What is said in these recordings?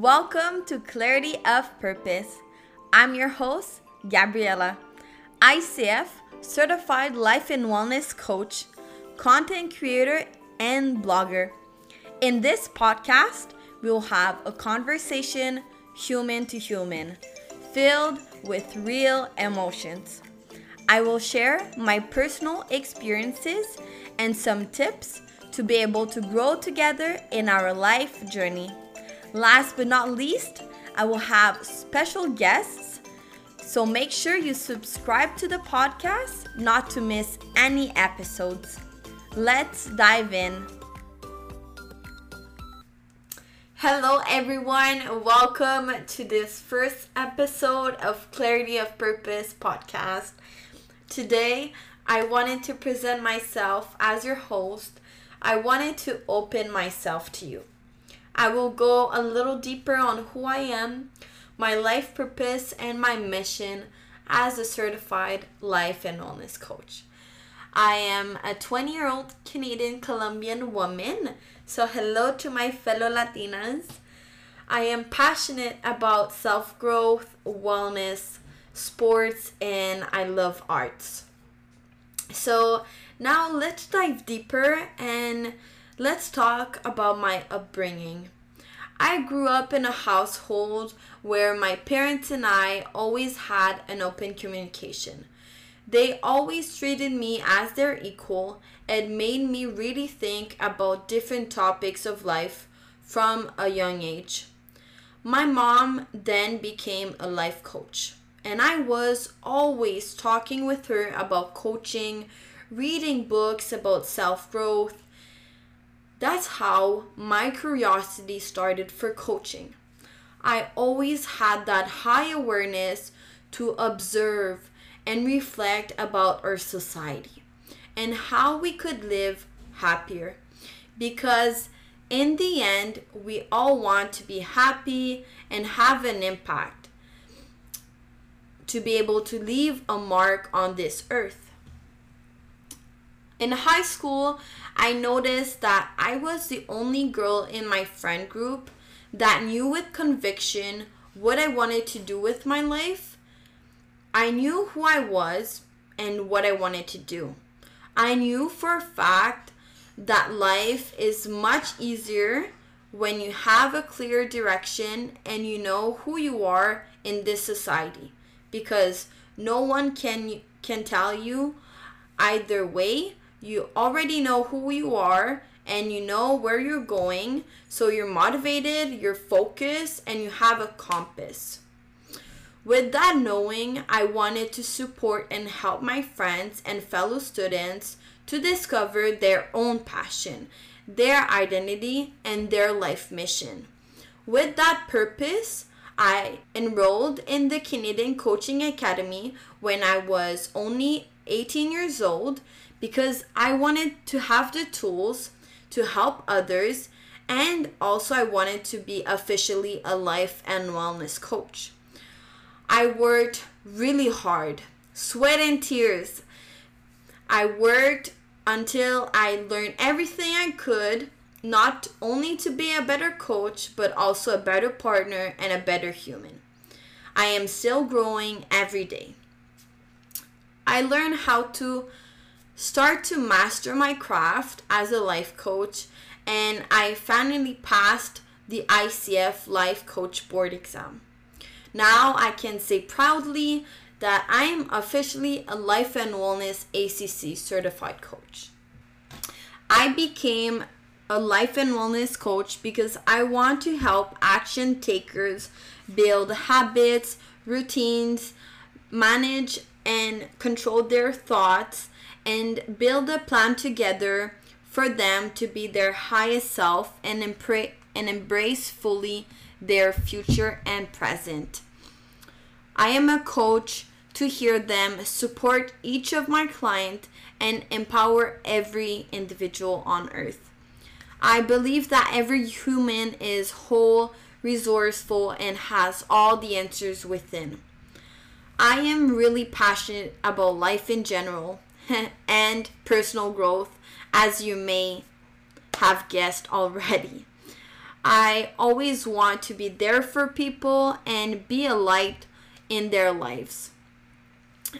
Welcome to Clarity of Purpose. I'm your host, Gabriela, ICF certified life and wellness coach, content creator, and blogger. In this podcast, we'll have a conversation human to human, filled with real emotions. I will share my personal experiences and some tips to be able to grow together in our life journey. Last but not least, I will have special guests. So make sure you subscribe to the podcast not to miss any episodes. Let's dive in. Hello, everyone. Welcome to this first episode of Clarity of Purpose podcast. Today, I wanted to present myself as your host I wanted to open myself to you. I will go a little deeper on who I am, my life purpose, and my mission as a certified life and wellness coach. I am a 20 year old Canadian Colombian woman, so hello to my fellow Latinas. I am passionate about self growth, wellness, sports, and I love arts. So, now let's dive deeper and let's talk about my upbringing. I grew up in a household where my parents and I always had an open communication. They always treated me as their equal and made me really think about different topics of life from a young age. My mom then became a life coach, and I was always talking with her about coaching, reading books about self growth. That's how my curiosity started for coaching. I always had that high awareness to observe and reflect about our society and how we could live happier. Because in the end, we all want to be happy and have an impact to be able to leave a mark on this earth. In high school, I noticed that I was the only girl in my friend group that knew with conviction what I wanted to do with my life. I knew who I was and what I wanted to do. I knew for a fact that life is much easier when you have a clear direction and you know who you are in this society because no one can can tell you either way you already know who you are and you know where you're going. So you're motivated, you're focused, and you have a compass. With that knowing, I wanted to support and help my friends and fellow students to discover their own passion, their identity, and their life mission. With that purpose, I enrolled in the Canadian Coaching Academy when I was only 18 years old because I wanted to have the tools to help others and also I wanted to be officially a life and wellness coach. I worked really hard, sweat and tears. I worked until I learned everything I could, not only to be a better coach, but also a better partner and a better human. I am still growing every day. I learned how to start to master my craft as a life coach, and I finally passed the ICF Life Coach Board exam. Now I can say proudly that I am officially a Life and Wellness ACC certified coach. I became a life and wellness coach because I want to help action takers build habits, routines, manage and control their thoughts, and build a plan together for them to be their highest self and, and embrace fully their future and present. I am a coach to hear them support each of my clients and empower every individual on earth. I believe that every human is whole, resourceful, and has all the answers within. I am really passionate about life in general and personal growth, as you may have guessed already. I always want to be there for people and be a light in their lives.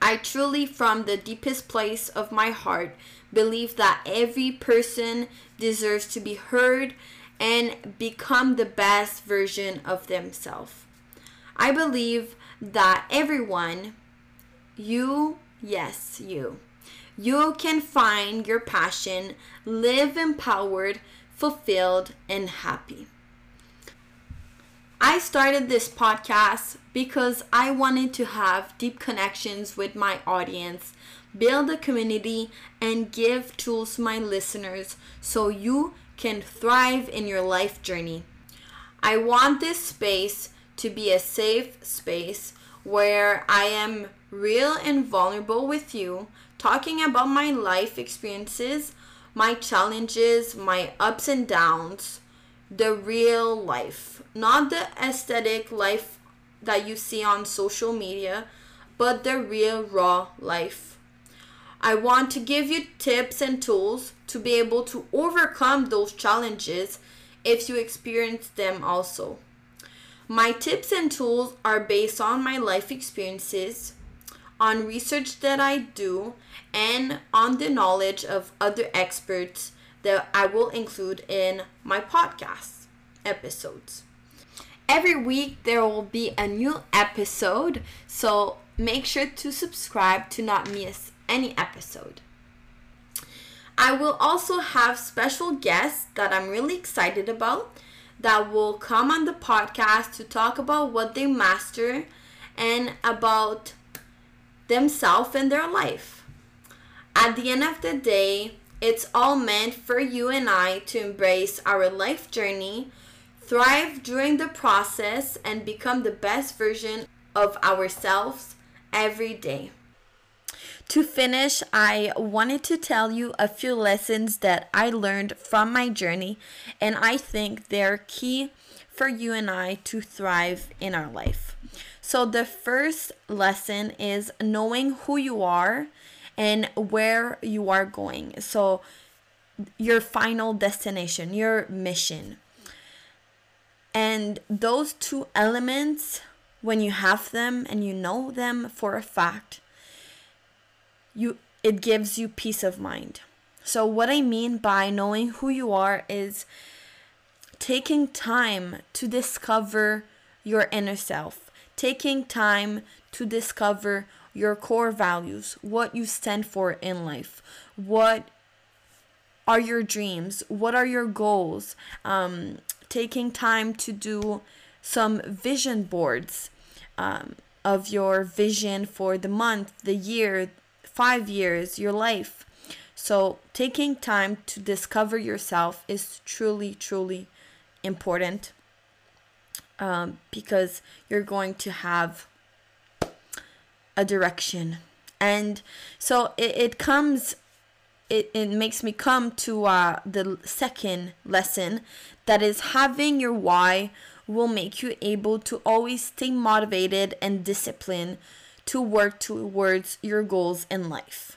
I truly, from the deepest place of my heart, believe that every person deserves to be heard and become the best version of themselves. I believe that everyone, you, yes, you, you can find your passion, live empowered, fulfilled, and happy. I started this podcast because I wanted to have deep connections with my audience, build a community, and give tools to my listeners so you can thrive in your life journey. I want this space to be a safe space where I am real and vulnerable with you, talking about my life experiences, my challenges, my ups and downs the real life, not the aesthetic life that you see on social media, but the real raw life. I want to give you tips and tools to be able to overcome those challenges if you experience them also. My tips and tools are based on my life experiences, on research that I do, and on the knowledge of other experts that I will include in my podcast episodes. Every week there will be a new episode, so make sure to subscribe to not miss any episode. I will also have special guests that I'm really excited about that will come on the podcast to talk about what they master and about themselves and their life. At the end of the day, it's all meant for you and I to embrace our life journey, thrive during the process, and become the best version of ourselves every day. To finish, I wanted to tell you a few lessons that I learned from my journey, and I think they're key for you and I to thrive in our life. So, the first lesson is knowing who you are and where you are going. So, your final destination, your mission. And those two elements, when you have them and you know them for a fact, you it gives you peace of mind. So what I mean by knowing who you are is taking time to discover your inner self, taking time to discover your core values, what you stand for in life, what are your dreams, what are your goals, um, taking time to do some vision boards um, of your vision for the month, the year, five years, your life. So, taking time to discover yourself is truly, truly important um, because you're going to have a direction. And so it, it comes, it, it makes me come to uh, the second lesson that is having your why will make you able to always stay motivated and disciplined to work towards your goals in life.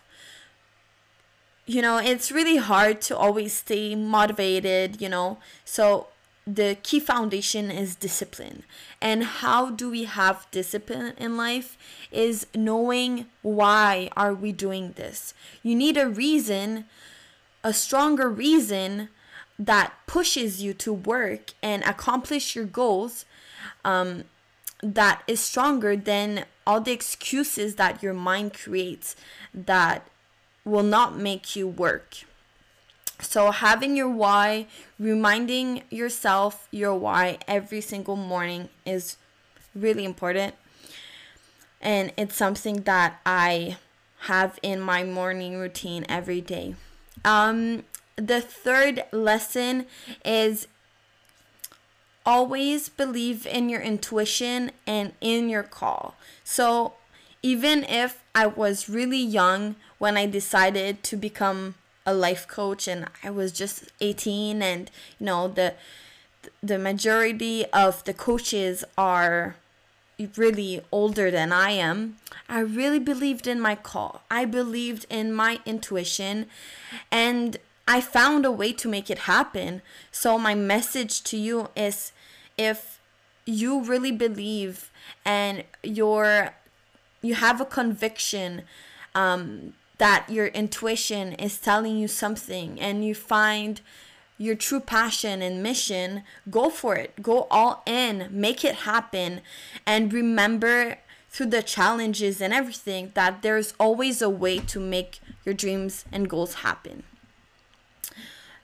You know, it's really hard to always stay motivated, you know. So the key foundation is discipline. And how do we have discipline in life is knowing why are we doing this. You need a reason, a stronger reason that pushes you to work and accomplish your goals um, that is stronger than all the excuses that your mind creates that will not make you work. So, having your why, reminding yourself your why every single morning is really important. And it's something that I have in my morning routine every day. Um, the third lesson is always believe in your intuition and in your call. So, even if I was really young when I decided to become a life coach and I was just 18 and you know the the majority of the coaches are really older than I am. I really believed in my call. I believed in my intuition and I found a way to make it happen. So my message to you is if you really believe and you're you have a conviction um, that your intuition is telling you something and you find your true passion and mission, go for it. Go all in, make it happen, and remember through the challenges and everything that there's always a way to make your dreams and goals happen.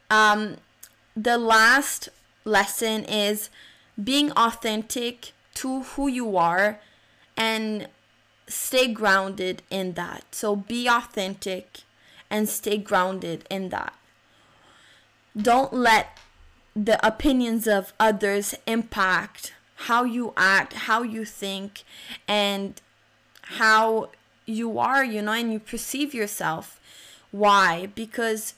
Um, the last lesson is being authentic to who you are and stay grounded in that. So be authentic and stay grounded in that. Don't let the opinions of others impact how you act, how you think, and how you are, you know, and you perceive yourself. Why? Because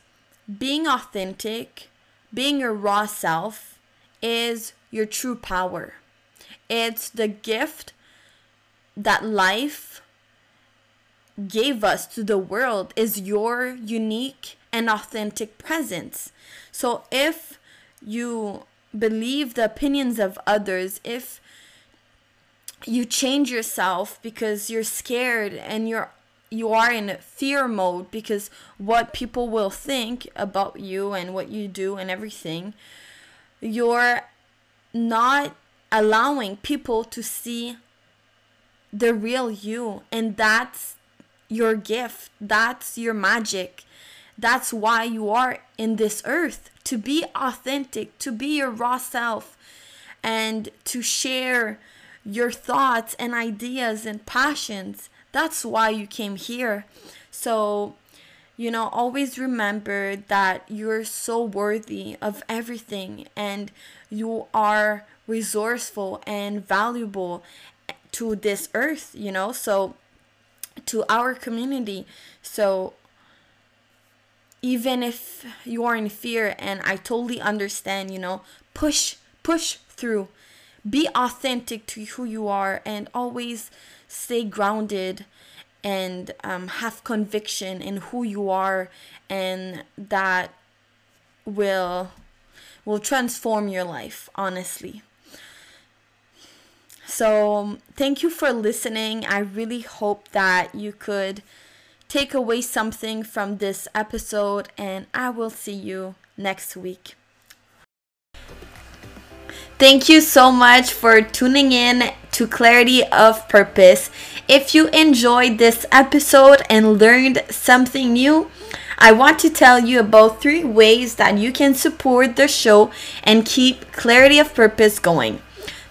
being authentic, being your raw self, is your true power. It's the gift that life gave us to the world is your unique and authentic presence. So if you believe the opinions of others, if you change yourself because you're scared and you're you are in fear mode because what people will think about you and what you do and everything you're not allowing people to see the real you and that's your gift. That's your magic. That's why you are in this earth to be authentic to be your raw self and to share your thoughts and ideas and passions. That's why you came here. So you know always remember that you're so worthy of everything and you are resourceful and valuable to this earth, you know, so to our community. So even if you are in fear and I totally understand, you know, push push through. Be authentic to who you are and always stay grounded and um, have conviction in who you are and that will will transform your life honestly so, um, thank you for listening. I really hope that you could take away something from this episode, and I will see you next week. Thank you so much for tuning in to Clarity of Purpose. If you enjoyed this episode and learned something new, I want to tell you about three ways that you can support the show and keep Clarity of Purpose going.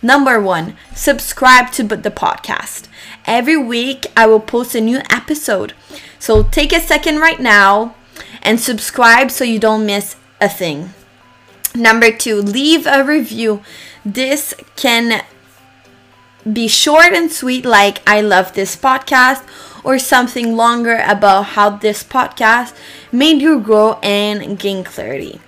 Number one, subscribe to the podcast. Every week I will post a new episode. So take a second right now and subscribe so you don't miss a thing. Number two, leave a review. This can be short and sweet, like I love this podcast, or something longer about how this podcast made you grow and gain clarity.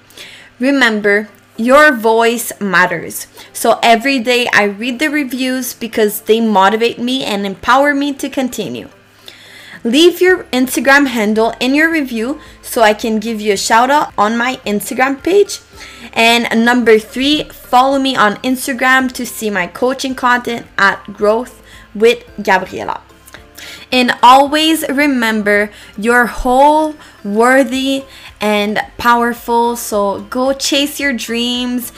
Remember, your voice matters. So every day I read the reviews because they motivate me and empower me to continue. Leave your Instagram handle in your review so I can give you a shout out on my Instagram page. And number three, follow me on Instagram to see my coaching content at Growth with Gabriela. And always remember you're whole, worthy, and powerful. So go chase your dreams,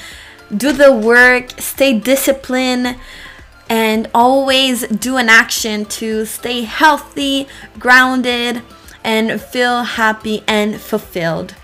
do the work, stay disciplined, and always do an action to stay healthy, grounded, and feel happy and fulfilled.